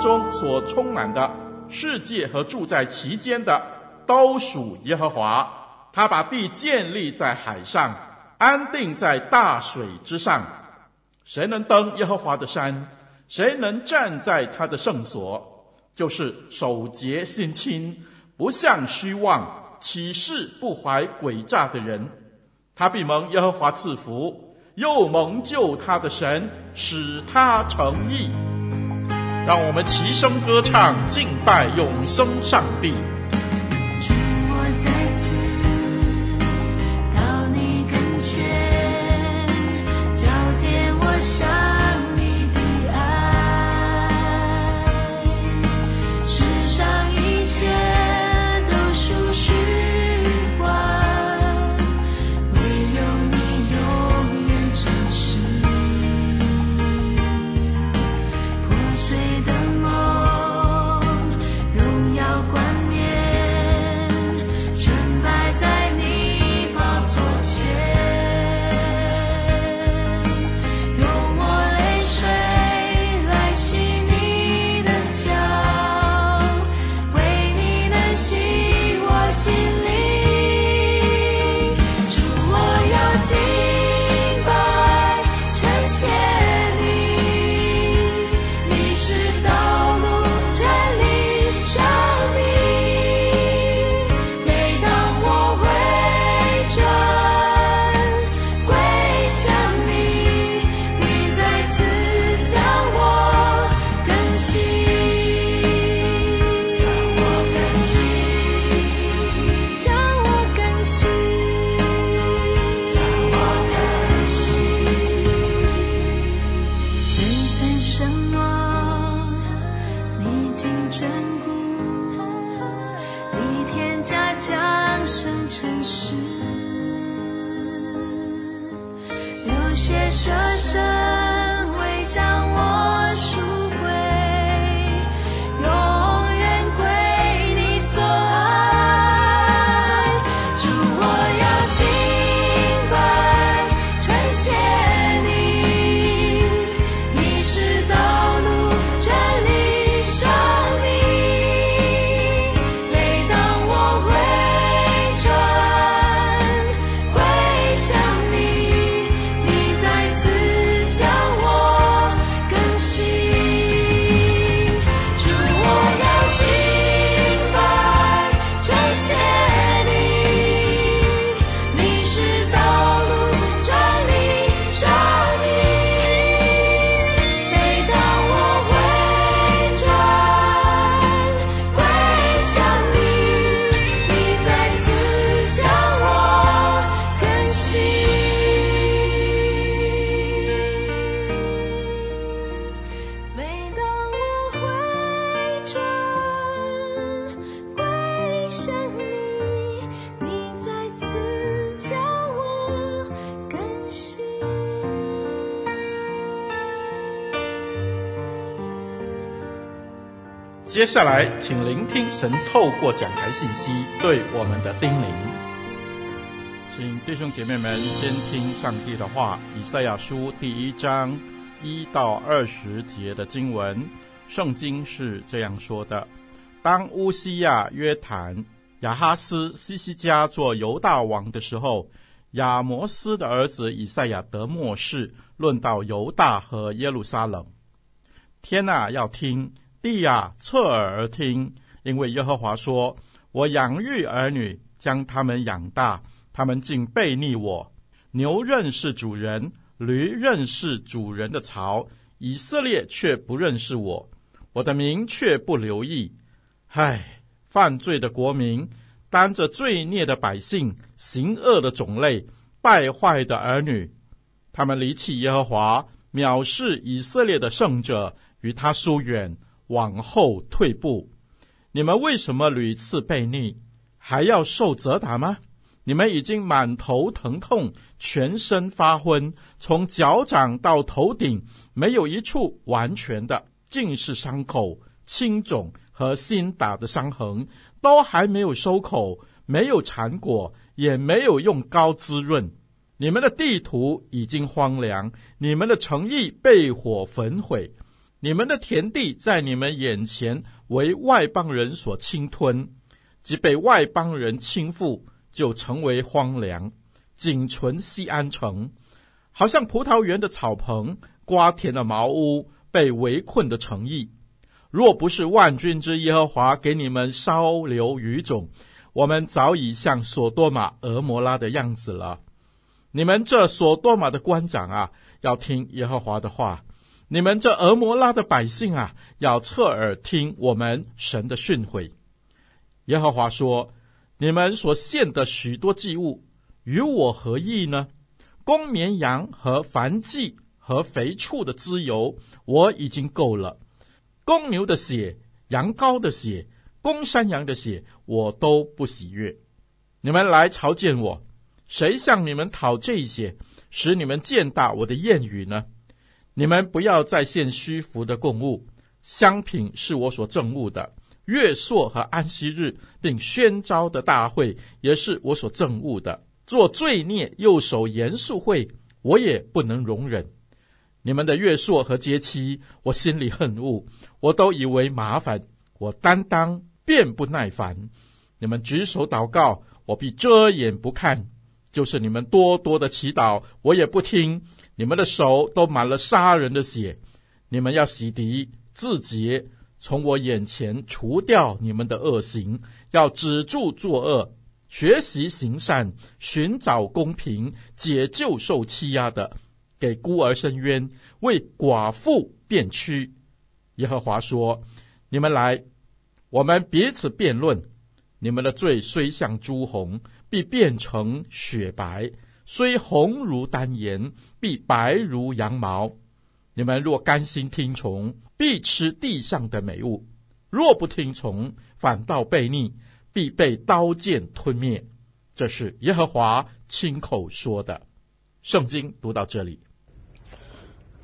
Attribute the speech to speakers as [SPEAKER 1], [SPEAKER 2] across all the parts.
[SPEAKER 1] 中所充满的世界和住在其间的，都属耶和华。他把地建立在海上，安定在大水之上。谁能登耶和华的山？谁能站在他的圣所？就是守节心清，不向虚妄，起誓不怀诡诈的人。他必蒙耶和华赐福，又蒙救他的神，使他成义。让我们齐声歌唱，敬拜永生上帝。下来，请聆听神透过讲台信息对我们的叮咛。请弟兄姐妹们先听上帝的话，《以赛亚书》第一章一到二十节的经文。圣经是这样说的：当乌西亚、约坦、亚哈斯、西西家做犹大王的时候，亚摩斯的儿子以赛亚得默示，论到犹大和耶路撒冷。天啊，要听！地啊，侧耳而听，因为耶和华说：“我养育儿女，将他们养大，他们竟悖逆我。牛认识主人，驴认识主人的槽，以色列却不认识我，我的民却不留意。唉，犯罪的国民，担着罪孽的百姓，行恶的种类，败坏的儿女。”
[SPEAKER 2] 他们离弃耶和华，藐视以色列的圣者，与他疏远，往后退步。你们为什么屡次被逆，还要受责打吗？你们已经满头疼痛，全身发昏，从脚掌到头顶，没有一处完全的，尽是伤口、青肿和新打的伤痕，都还没有收口，没有产果，也没有用膏滋润。你们的地图已经荒凉，你们的诚意被火焚毁，你们的田地在你们眼前为外邦人所侵吞，即被外邦人倾覆。就成为荒凉，仅存西安城，好像葡萄园的草棚，瓜田的茅屋，被围困的城邑。若不是万军之耶和华给你们稍留余种，我们早已像所多玛、俄摩拉的样子了。你们这所多玛的官长啊，要听耶和华的话；你们这俄摩拉的百姓啊，要侧耳听我们神的训诲。耶和华说。你们所献的许多祭物与我何益呢？公绵羊和燔祭和肥畜的脂油我已经够了，公牛的血、羊羔的血、公山羊的血我都不喜悦。你们来朝见我，谁向你们讨这些，使你们践踏我的谚语呢？你们不要再献虚浮的供物，香品是我所憎恶的。月朔和安息日，并宣召的大会，也是我所憎恶的。做罪孽又守严肃会，我也不能容忍。你们的月朔和节期，我心里恨恶，我都以为麻烦，我担当便不耐烦。你们举手祷告，我必遮掩不看；就是你们多多的祈祷，我也不听。你们的手都满了杀人的血，你们要洗涤自洁。从我眼前除掉你们的恶行，要止住作恶，学习行善，寻找公平，解救受欺压的，给孤儿伸冤，为寡妇辩屈。耶和华说：“你们来，我们彼此辩论。你们的罪虽像朱红，必变成雪白；虽红如丹颜，必白如羊毛。你们若甘心听从。”必吃地上的美物，若不听从，反倒悖逆，必被刀剑吞灭。这是耶和华亲口说的。圣经读到这里，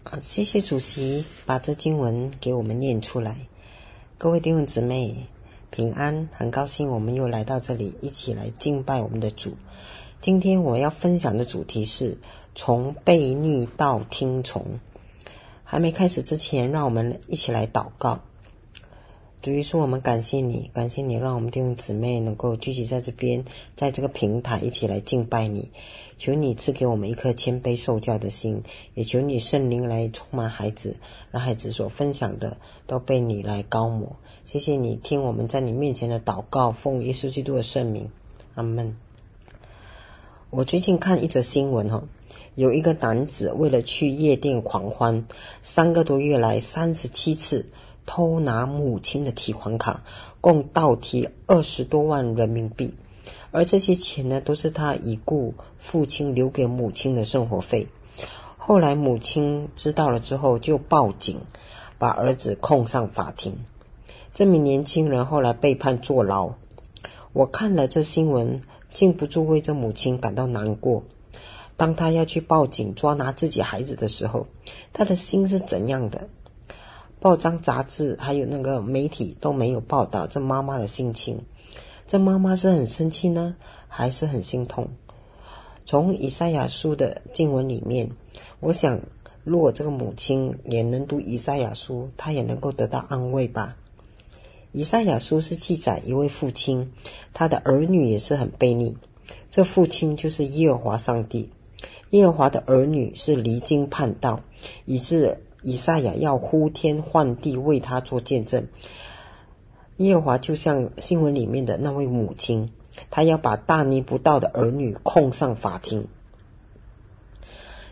[SPEAKER 3] 啊，谢谢主席把这经文给我们念出来。各位弟兄姊妹平安，很高兴我们又来到这里，一起来敬拜我们的主。今天我要分享的主题是从悖逆到听从。还没开始之前，让我们一起来祷告。主耶稣，我们感谢你，感谢你，让我们弟兄姊妹能够聚集在这边，在这个平台一起来敬拜你。求你赐给我们一颗谦卑受教的心，也求你圣灵来充满孩子，让孩子所分享的都被你来高抹。谢谢你听我们在你面前的祷告，奉耶稣基督的圣名，阿门。我最近看一则新闻哈。有一个男子为了去夜店狂欢，三个多月来三十七次偷拿母亲的提款卡，共盗提二十多万人民币，而这些钱呢，都是他已故父亲留给母亲的生活费。后来母亲知道了之后，就报警，把儿子控上法庭。这名年轻人后来被判坐牢。我看了这新闻，禁不住为这母亲感到难过。当他要去报警抓拿自己孩子的时候，他的心是怎样的？报章杂志还有那个媒体都没有报道这妈妈的心情。这妈妈是很生气呢，还是很心痛？从以赛亚书的经文里面，我想，如果这个母亲也能读以赛亚书，她也能够得到安慰吧。以赛亚书是记载一位父亲，他的儿女也是很悖逆，这父亲就是耶和华上帝。耶和华的儿女是离经叛道，以致以赛亚要呼天唤地为他做见证。耶和华就像新闻里面的那位母亲，她要把大逆不道的儿女控上法庭。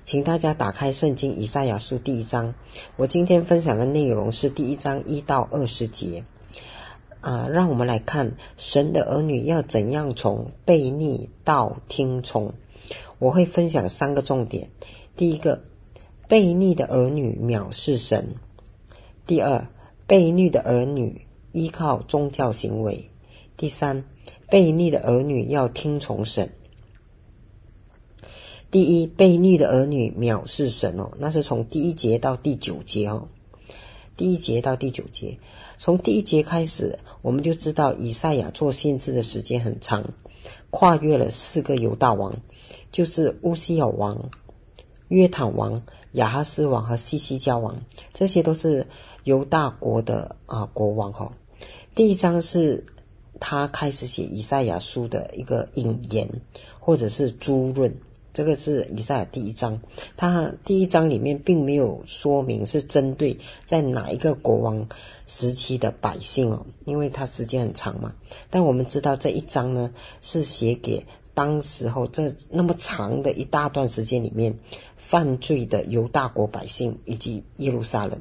[SPEAKER 3] 请大家打开圣经以赛亚书第一章，我今天分享的内容是第一章一到二十节。啊，让我们来看神的儿女要怎样从悖逆到听从。我会分享三个重点。第一个，悖逆的儿女藐视神；第二，悖逆的儿女依靠宗教行为；第三，悖逆的儿女要听从神。第一，悖逆的儿女藐视神哦，那是从第一节到第九节哦。第一节到第九节，从第一节开始，我们就知道以赛亚做先知的时间很长，跨越了四个犹大王，就是乌西尔王。约坦王、亚哈斯王和西西家王，这些都是犹大国的啊国王哈。第一章是他开始写以赛亚书的一个引言，或者是诸论。这个是以赛亚第一章，他第一章里面并没有说明是针对在哪一个国王时期的百姓哦，因为他时间很长嘛。但我们知道这一章呢是写给。当时候这那么长的一大段时间里面，犯罪的犹大国百姓以及耶路撒冷。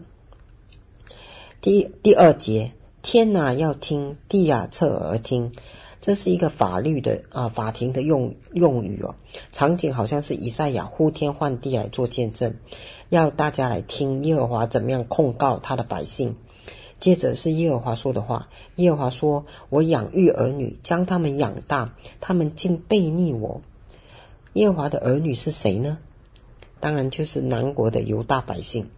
[SPEAKER 3] 第第二节，天哪要听，地呀侧耳听，这是一个法律的啊法庭的用用语哦。场景好像是以赛亚呼天唤地来做见证，要大家来听耶和华怎么样控告他的百姓。接着是耶和华说的话。耶和华说：“我养育儿女，将他们养大，他们竟背逆我。”耶和华的儿女是谁呢？当然就是南国的犹大百姓。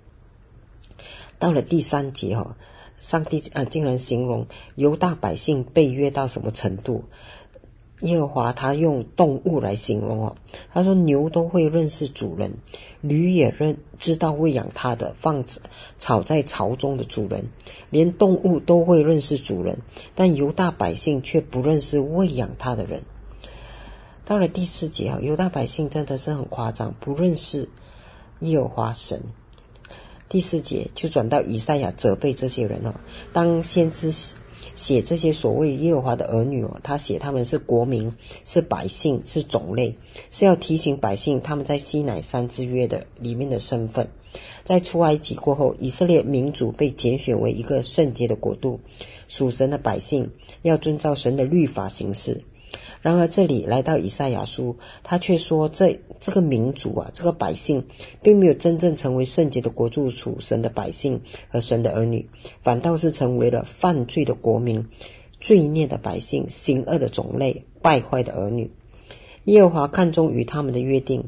[SPEAKER 3] 到了第三节哈，上帝啊竟然形容犹大百姓被约到什么程度？耶和华他用动物来形容哦，他说牛都会认识主人，驴也认知道喂养它的放草在槽中的主人，连动物都会认识主人，但犹大百姓却不认识喂养它的人。到了第四节啊，犹大百姓真的是很夸张，不认识耶和华神。第四节就转到以赛亚责备这些人哦，当先知。写这些所谓耶和华的儿女哦，他写他们是国民，是百姓，是种类，是要提醒百姓他们在西乃山之约的里面的身份。在出埃及过后，以色列民族被拣选为一个圣洁的国度，属神的百姓要遵照神的律法行事。然而，这里来到以赛亚书，他却说这这个民族啊，这个百姓，并没有真正成为圣洁的国度属神的百姓和神的儿女，反倒是成为了犯罪的国民、罪孽的百姓、行恶的种类、败坏的儿女。耶和华看重与他们的约定，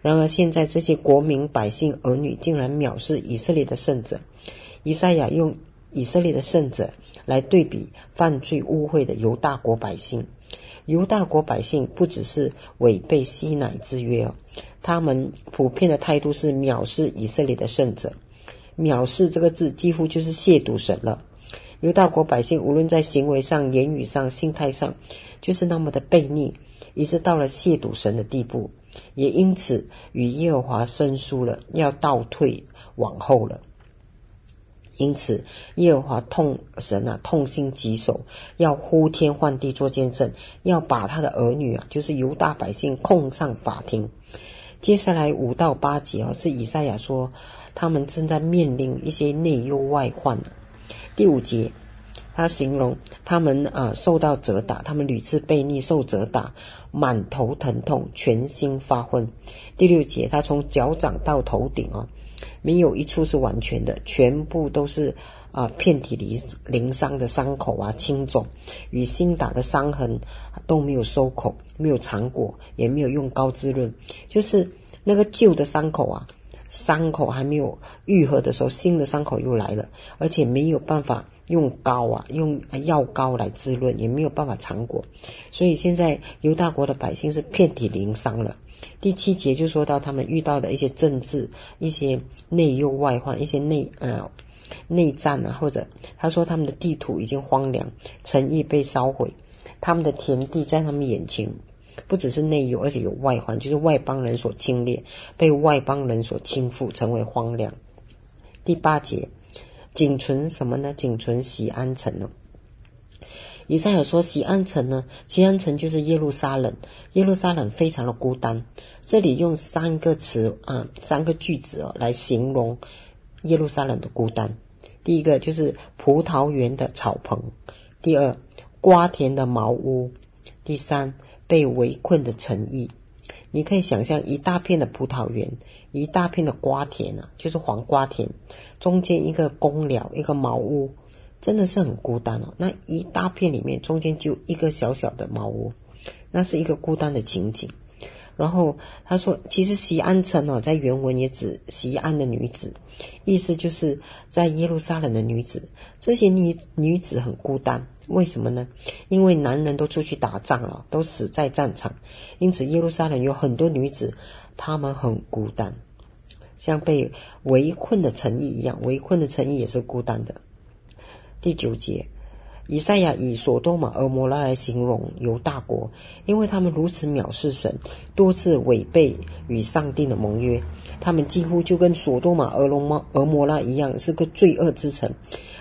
[SPEAKER 3] 然而现在这些国民、百姓、儿女竟然藐视以色列的圣者。以赛亚用以色列的圣者来对比犯罪污秽的犹大国百姓。犹大国百姓不只是违背西乃之约哦，他们普遍的态度是藐视以色列的圣者。藐视这个字几乎就是亵渎神了。犹大国百姓无论在行为上、言语上、心态上，就是那么的悖逆，一直到了亵渎神的地步，也因此与耶和华生疏了，要倒退往后了。因此，耶和华痛神啊，痛心疾首，要呼天唤地做见证，要把他的儿女啊，就是犹大百姓控上法庭。接下来五到八节啊，是以赛亚说他们正在面临一些内忧外患。第五节，他形容他们啊受到责打，他们屡次被逆受责打，满头疼痛，全心发昏。第六节，他从脚掌到头顶啊。没有一处是完全的，全部都是啊、遍体鳞鳞伤的伤口啊，青肿与新打的伤痕都没有收口，没有尝果，也没有用膏滋润，就是那个旧的伤口啊，伤口还没有愈合的时候，新的伤口又来了，而且没有办法用膏啊，用药膏来滋润，也没有办法尝果，所以现在犹大国的百姓是遍体鳞伤了。第七节就说到他们遇到的一些政治、一些内忧外患、一些内呃内战啊，或者他说他们的地土已经荒凉，城邑被烧毁，他们的田地在他们眼前，不只是内忧，而且有外患，就是外邦人所侵略，被外邦人所倾覆，成为荒凉。第八节，仅存什么呢？仅存喜安城呢？以赛亚说：“锡安城呢？锡安城就是耶路撒冷。耶路撒冷非常的孤单。这里用三个词啊，三个句子哦，来形容耶路撒冷的孤单。第一个就是葡萄园的草棚；第二，瓜田的茅屋；第三，被围困的城邑。你可以想象一大片的葡萄园，一大片的瓜田啊，就是黄瓜田，中间一个公寮，一个茅屋，真的是很孤单哦。那一大片里面，中间就一个小小的茅屋，那是一个孤单的情景。然后他说，其实锡安城哦，在原文也指西安的女子，意思就是在耶路撒冷的女子。这些女女子很孤单，为什么呢？因为男人都出去打仗了，都死在战场，因此耶路撒冷有很多女子，她们很孤单，像被围困的城邑一样，围困的城邑也是孤单的。第九节。以赛亚以所多玛、俄摩拉来形容犹大国，因为他们如此藐视神，多次违背与上帝的盟约，他们几乎就跟所多玛、俄罗摩、俄摩拉一样，是个罪恶之城。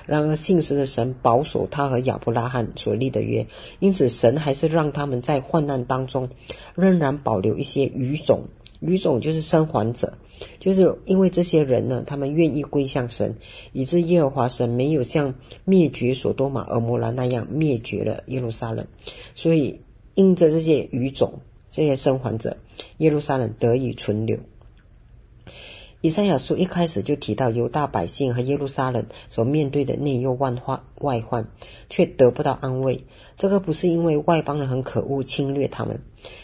[SPEAKER 3] 然而信实的神保守他和亚伯拉罕所立的约，因此神还是让他们在患难当中，仍然保留一些余种。余种就是生还者。就是因为这些人呢，他们愿意归向神，以致耶和华神没有像灭绝所多玛、蛾摩拉那样灭绝了耶路撒冷，所以因着这些余种、这些生还者，耶路撒冷得以存留。以赛亚书一开始就提到犹大百姓和耶路撒冷所面对的内忧外患，外患却得不到安慰。这个不是因为外邦人很可恶侵略他们，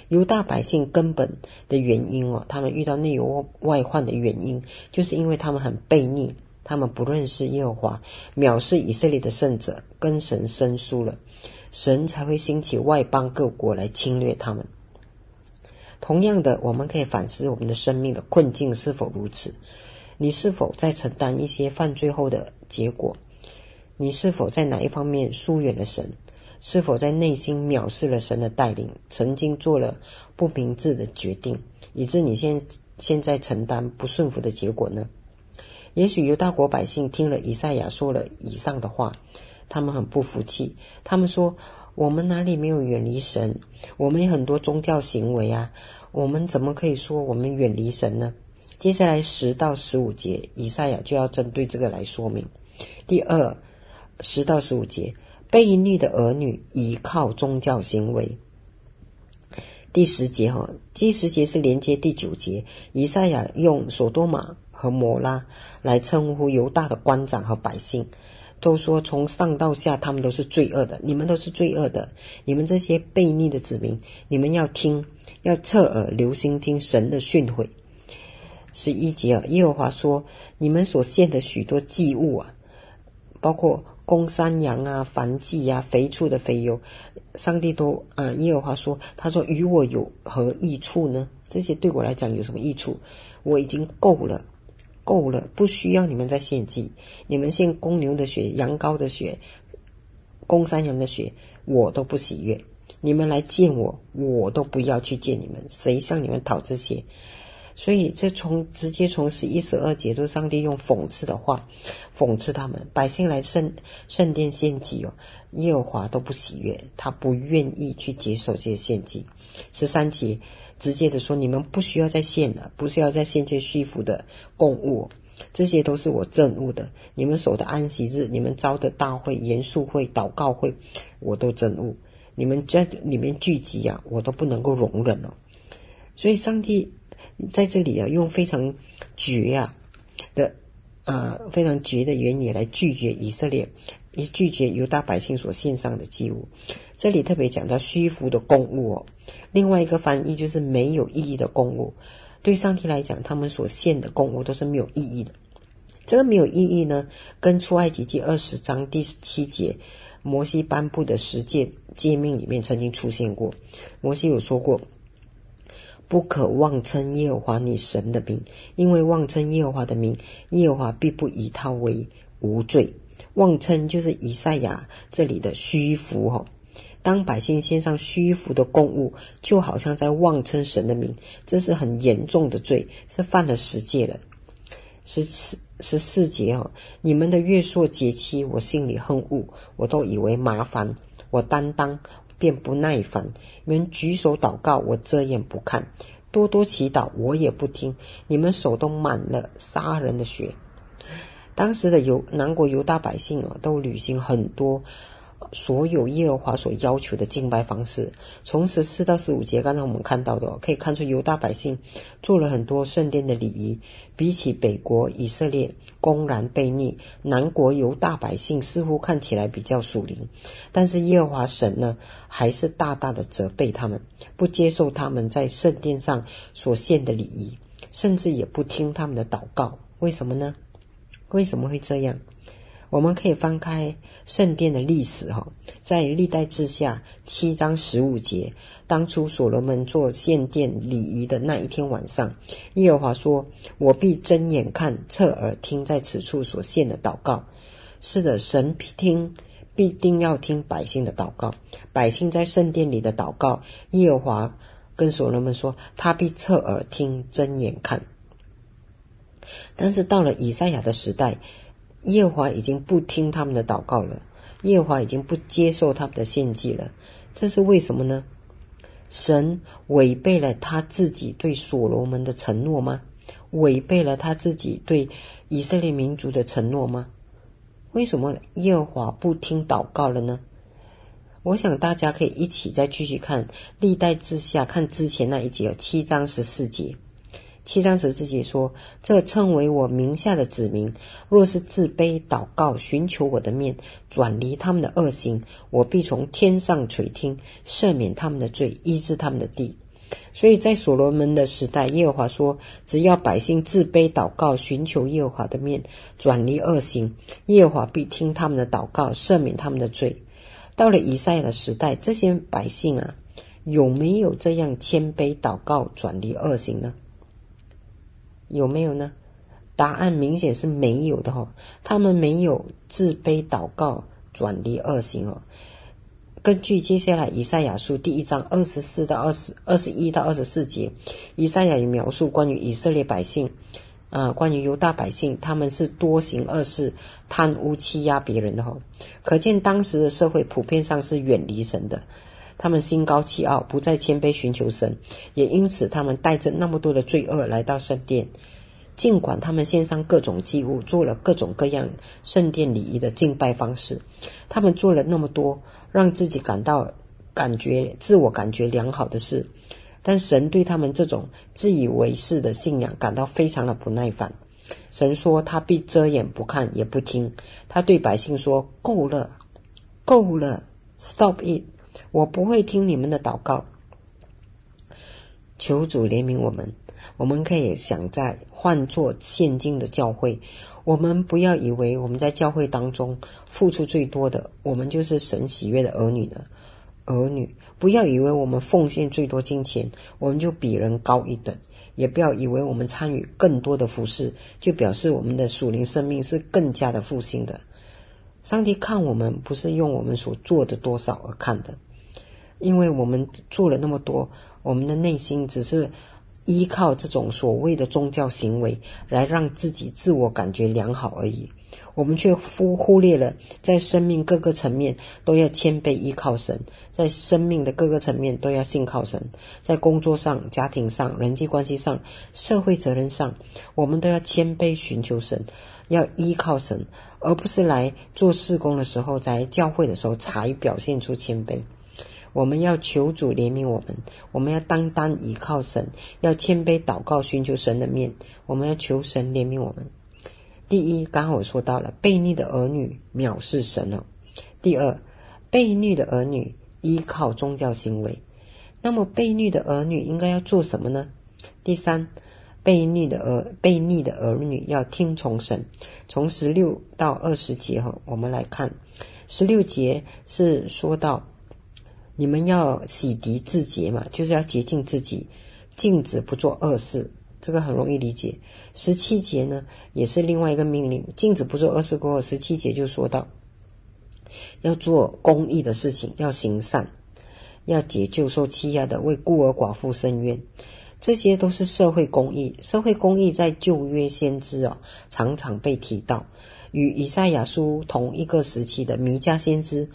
[SPEAKER 3] 犹大百姓根本的原因哦，他们遇到内忧外患的原因，就是因为他们很悖逆，他们不认识耶和华，藐视以色列的圣者，跟神生疏了，神才会兴起外邦各国来侵略他们。同样的，我们可以反思我们的生命的困境是否如此？你是否在承担一些犯罪后的结果？你是否在哪一方面疏远了神？是否在内心藐视了神的带领，曾经做了不明智的决定，以致你现现在承担不顺服的结果呢？也许犹大国百姓听了以赛亚说了以上的话，他们很不服气。他们说：“我们哪里没有远离神？我们有很多宗教行为啊，我们怎么可以说我们远离神呢？”接下来十到十五节，以赛亚就要针对这个来说明。第二，十到十五节。悖逆的儿女依靠宗教行为。第十节哈，第十节是连接第九节。以赛亚用所多玛和摩拉来称呼犹大的官长和百姓，都说从上到下他们都是罪恶的，你们都是罪恶的，你们这些悖逆的子民，你们要听，要侧耳留心听神的训诲。十一节啊，耶和华说：你们所献的许多祭物啊，包括。公山羊啊，燔祭啊，肥畜的肥油，上帝都啊，耶和华说，他说与我有何益处呢？这些对我来讲有什么益处？我已经够了，够了，不需要你们再献祭。你们献公牛的血、羊羔的血、公山羊的血，我都不喜悦。你们来见我，我都不要去见你们。谁向你们讨这些？所以，这从直接从十一、十二节，都上帝用讽刺的话讽刺他们百姓来圣圣殿献祭哦，耶和华都不喜悦，他不愿意去接受这些献祭。十三节直接的说：你们不需要再献了，不需要再献这虚浮的供物，这些都是我憎恶的。你们守的安息日，你们召的大会、严肃会、祷告会，我都憎恶。你们在里面聚集啊，我都不能够容忍了。所以，上帝。在这里啊，用非常绝啊的啊非常绝的原野来拒绝以色列，也拒绝犹大百姓所献上的祭物。这里特别讲到虚浮的供物哦，另外一个翻译就是没有意义的供物。对上帝来讲，他们所献的供物都是没有意义的。这个没有意义呢，跟出埃及记二十章第七节摩西颁布的十诫诫命里面曾经出现过。摩西有说过。不可妄称耶和华你神的名，因为妄称耶和华的名，耶和华必不以他为无罪。妄称就是以赛亚这里的虚浮哈。当百姓献上虚浮的供物，就好像在妄称神的名，这是很严重的罪，是犯了十诫的。十四十四节哈，你们的月朔节期，我心里恨恶，我都以为麻烦，我担当。便不耐烦，你们举手祷告，我遮掩不看；多多祈祷，我也不听。你们手都满了杀人的血。当时的犹南国犹大百姓啊，都履行很多所有耶和华所要求的敬拜方式。从十四到十五节，刚才我们看到的，可以看出犹大百姓做了很多圣殿的礼仪。比起北国以色列公然悖逆，南国犹大百姓似乎看起来比较属灵。但是耶和华神呢，还是大大的责备他们，不接受他们在圣殿上所献的礼仪，甚至也不听他们的祷告。为什么呢？为什么会这样？我们可以翻开圣殿的历史，哈，在历代志下七章十五节，当初所罗门做献殿礼仪的那一天晚上，耶和华说：“我必睁眼看，侧耳听，在此处所献的祷告。”是的，神必听，必定要听百姓的祷告。百姓在圣殿里的祷告，耶和华跟所罗门说：“他必侧耳听，睁眼看。”但是到了以赛亚的时代。耶和华已经不听他们的祷告了，耶和华已经不接受他们的献祭了，这是为什么呢？神违背了他自己对所罗门的承诺吗？违背了他自己对以色列民族的承诺吗？为什么耶和华不听祷告了呢？我想大家可以一起再继续看历代志下，看之前那一节，七章十四节。七章十四节说：“这称为我名下的子民，若是自卑祷告，寻求我的面，转离他们的恶行，我必从天上垂听，赦免他们的罪，医治他们的地。”所以在所罗门的时代，耶和华说：“只要百姓自卑祷告，寻求耶和华的面，转离恶行，耶和华必听他们的祷告，赦免他们的罪。”到了以赛亚的时代，这些百姓啊，有没有这样谦卑祷告，转离恶行呢？有没有呢？答案明显是没有的哈、哦。他们没有自卑祷告，转离恶行哦。根据接下来以赛亚书第一章二十四到二十二十一到二十四节，以赛亚也描述关于以色列百姓，啊、关于犹大百姓，他们是多行恶事、贪污欺压别人的哈、哦。可见当时的社会普遍上是远离神的。他们心高气傲，不再谦卑寻求神，也因此他们带着那么多的罪恶来到圣殿。尽管他们献上各种祭物，做了各种各样圣殿礼仪的敬拜方式，他们做了那么多让自己感到感觉自我感觉良好的事，但神对他们这种自以为是的信仰感到非常的不耐烦。神说他必遮眼不看也不听，他对百姓说：“够了，够了，Stop it。”我不会听你们的祷告，求主怜悯我们。我们可以想在换作现今的教会，我们不要以为我们在教会当中付出最多的，我们就是神喜悦的儿女呢儿女。不要以为我们奉献最多金钱，我们就比人高一等。也不要以为我们参与更多的服事，就表示我们的属灵生命是更加的复兴的。上帝看我们不是用我们所做的多少而看的，因为我们做了那么多，我们的内心只是依靠这种所谓的宗教行为来让自己自我感觉良好而已。我们却忽忽略了在生命各个层面都要谦卑依靠神，在生命的各个层面都要信靠神，在工作上、家庭上、人际关系上、社会责任上，我们都要谦卑寻求神，要依靠神。而不是来做事工的时候，在教会的时候才表现出谦卑。我们要求主怜悯我们，我们要单单依靠神，要谦卑祷告，寻求神的面。我们要求神怜悯我们。第一，刚好我说到了悖逆的儿女藐视神了。第二，悖逆的儿女依靠宗教行为。那么悖逆的儿女应该要做什么呢？第三。悖逆的儿，悖逆的儿女要听从神。从十六到二十节哈，我们来看，十六节是说到你们要洗涤自洁嘛，就是要洁净自己，禁止不做恶事，这个很容易理解。十七节呢，也是另外一个命令，禁止不做恶事过后，十七节就说到要做公益的事情，要行善，要解救受欺压的，为孤儿寡妇伸冤。这些都是社会公益，社会公益在旧约先知啊常常被提到。与以赛亚书同一个时期的弥迦先知，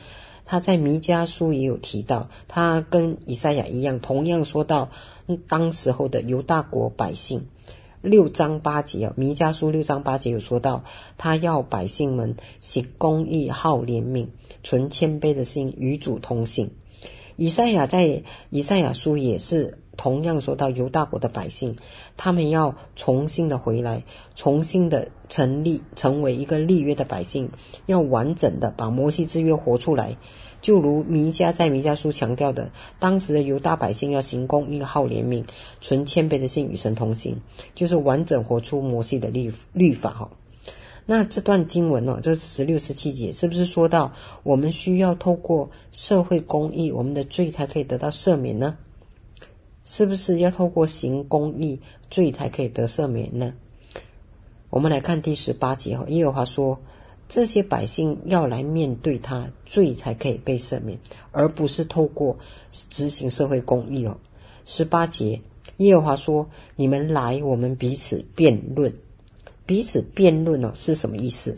[SPEAKER 3] 他在弥迦书也有提到，他跟以赛亚一样，同样说到当时候的犹大国百姓，六章八节啊，弥迦书六章八节有说到，他要百姓们行公义、好怜悯、存谦卑的心，与主同行。以赛亚在以赛亚书也是同样说到犹大国的百姓，他们要重新的回来，重新的成立，成为一个立约的百姓，要完整的把摩西之约活出来。就如弥迦在弥迦书强调的，当时的犹大百姓要行公义、好怜悯、存谦卑的心，与神同行，就是完整活出摩西的律律法哈。那这段经文呢，这十六、十七节是不是说到我们需要透过社会公义，我们的罪才可以得到赦免呢？是不是要透过行公义，罪才可以得赦免呢？我们来看第十八节哈，耶和华说，这些百姓要来面对他，罪才可以被赦免，而不是透过执行社会公义哦。十八节，耶和华说，你们来，我们彼此辩论。彼此辩论哦，是什么意思？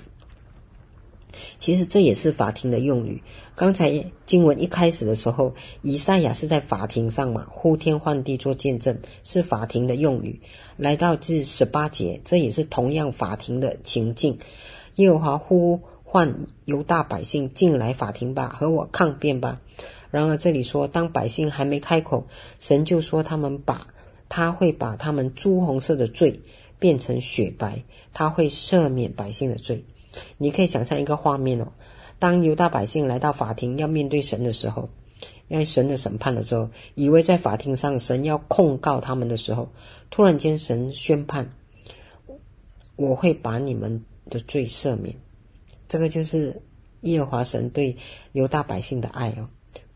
[SPEAKER 3] 其实这也是法庭的用语。刚才经文一开始的时候，以赛亚是在法庭上嘛，呼天唤地做见证，是法庭的用语。来到第十八节，这也是同样法庭的情境。耶和华呼唤犹大百姓进来法庭吧，和我抗辩吧。然而这里说，当百姓还没开口，神就说他们把他会把他们朱红色的罪变成雪白。他会赦免百姓的罪，你可以想象一个画面哦。当犹大百姓来到法庭要面对神的时候，因为神的审判的时候，以为在法庭上神要控告他们的时候，突然间神宣判：“我会把你们的罪赦免。”这个就是耶和华神对犹大百姓的爱哦。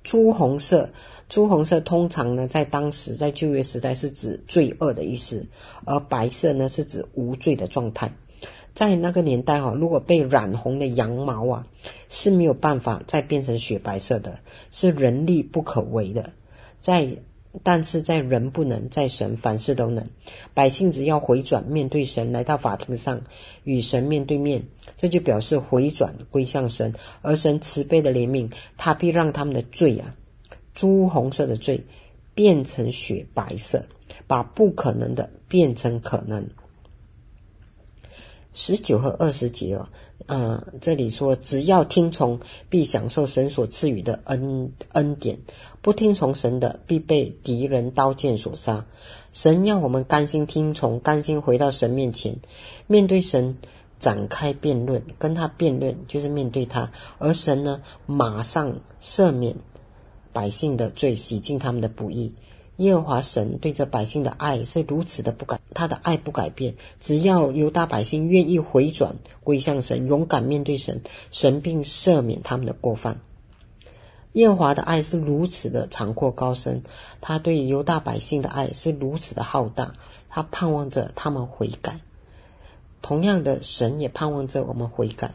[SPEAKER 3] 朱红色，朱红色通常呢，在当时在旧约时代是指罪恶的意思，而白色呢是指无罪的状态。在那个年代哈，如果被染红的羊毛啊是没有办法再变成雪白色的，是人力不可为的。在，但是在人不能，在神凡事都能。百姓只要回转面对神，来到法庭上与神面对面，这就表示回转归向神，而神慈悲的怜悯，他必让他们的罪啊，朱红色的罪变成雪白色，把不可能的变成可能。十九和二十节哦，呃，这里说，只要听从，必享受神所赐予的恩恩典；不听从神的，必被敌人刀剑所杀。神要我们甘心听从，甘心回到神面前，面对神展开辩论，跟他辩论就是面对他，而神呢，马上赦免百姓的罪，洗净他们的不义。耶和华神对着百姓的爱是如此的不改，他的爱不改变。只要犹大百姓愿意回转归向神，勇敢面对神，神并赦免他们的过犯。耶和华的爱是如此的长阔高深，他对犹大百姓的爱是如此的浩大，他盼望着他们悔改。同样的，神也盼望着我们悔改。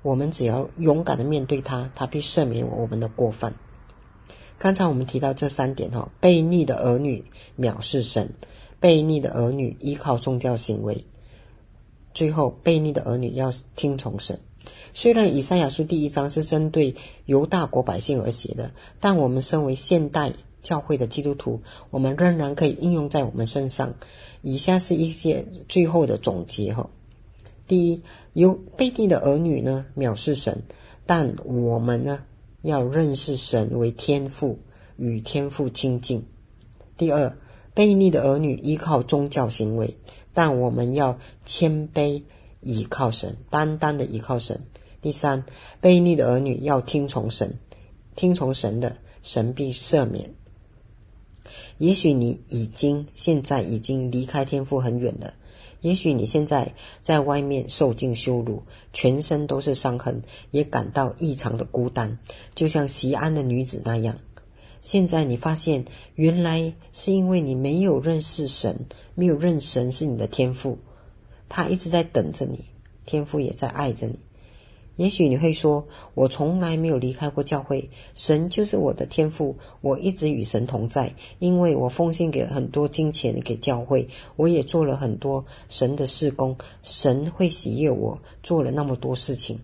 [SPEAKER 3] 我们只要勇敢的面对他，他必赦免我们的过犯。刚才我们提到这三点哈，悖逆的儿女藐视神，悖逆的儿女依靠宗教行为，最后悖逆的儿女要听从神。虽然以赛亚书第一章是针对犹大国百姓而写的，但我们身为现代教会的基督徒，我们仍然可以应用在我们身上。以下是一些最后的总结哈。第一，有悖逆的儿女呢藐视神，但我们呢？要认识神为天父，与天父亲近。第二，悖逆的儿女依靠宗教行为，但我们要谦卑倚靠神，单单的倚靠神。第三，悖逆的儿女要听从神，听从神的，神必赦免。也许你已经现在已经离开天父很远了。也许你现在在外面受尽羞辱，全身都是伤痕，也感到异常的孤单，就像西安的女子那样。现在你发现，原来是因为你没有认识神，没有认神是你的天赋，他一直在等着你，天赋也在爱着你。也许你会说：“我从来没有离开过教会，神就是我的天赋，我一直与神同在，因为我奉献给很多金钱给教会，我也做了很多神的事工，神会喜悦我做了那么多事情。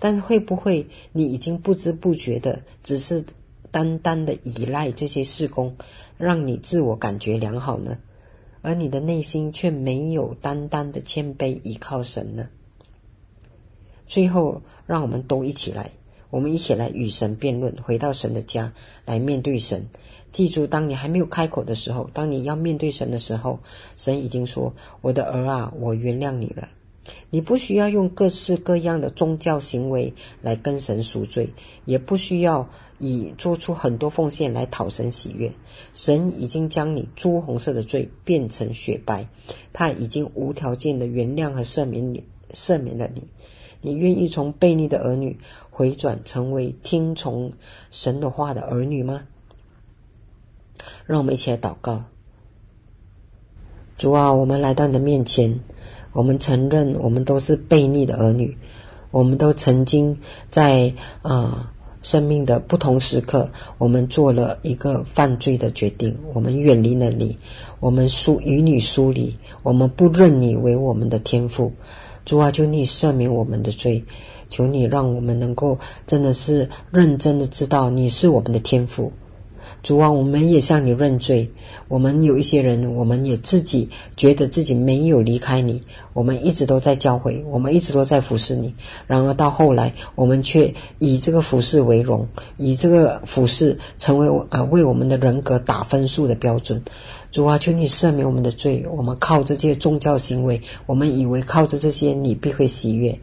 [SPEAKER 3] 但会不会你已经不知不觉的只是单单的依赖这些事工，让你自我感觉良好呢？而你的内心却没有单单的谦卑依靠神呢？最后，让我们都一起来，我们一起来与神辩论，回到神的家来面对神。记住，当你还没有开口的时候，当你要面对神的时候，神已经说：“我的儿啊，我原谅你了。”你不需要用各式各样的宗教行为来跟神赎罪，也不需要以做出很多奉献来讨神喜悦。神已经将你朱红色的罪变成雪白，他已经无条件的原谅和赦免你，赦免了你。你愿意从悖逆的儿女回转成为听从神的话的儿女吗？让我们一起来祷告。主啊，我们来到你的面前，我们承认我们都是悖逆的儿女，我们都曾经在啊、呃、生命的不同时刻，我们做了一个犯罪的决定，我们远离了你，我们疏与你疏离，我们不认你为我们的天父。主啊，求你赦免我们的罪，求你让我们能够真的是认真的知道你是我们的天赋。主啊，我们也向你认罪。我们有一些人，我们也自己觉得自己没有离开你，我们一直都在教会，我们一直都在服侍你。然而到后来，我们却以这个服侍为荣，以这个服侍成为啊为我们的人格打分数的标准。主啊，求你赦免我们的罪。我们靠这些宗教行为，我们以为靠着这些你必会喜悦。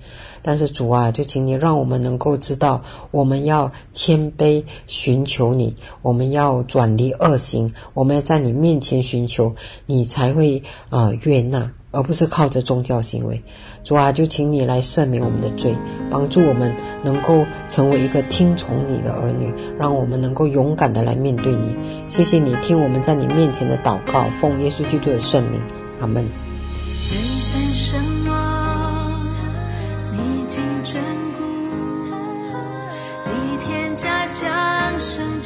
[SPEAKER 3] 但是主啊，就请你让我们能够知道，我们要谦卑寻求你，我们要转离恶行，我们要在你面前寻求，你才会啊悦纳，而不是靠着宗教行为。主啊，就请你来赦免我们的罪，帮助我们能够成为一个听从你的儿女，让我们能够勇敢的来面对你。谢谢你听我们在你面前的祷告，奉耶稣基督的圣名，阿门。
[SPEAKER 1] 降生请眷顾，立天家将生，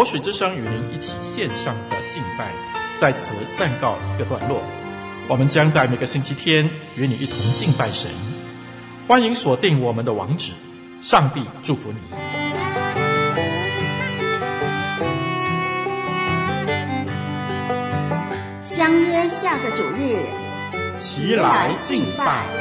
[SPEAKER 2] 活水之声与您一起线上的敬拜，在此暂告一个段落。我们将在每个星期天与你一同敬拜神。欢迎锁定我们的网址。上帝祝福你。
[SPEAKER 4] 相约下个主日，
[SPEAKER 2] 齐来敬拜。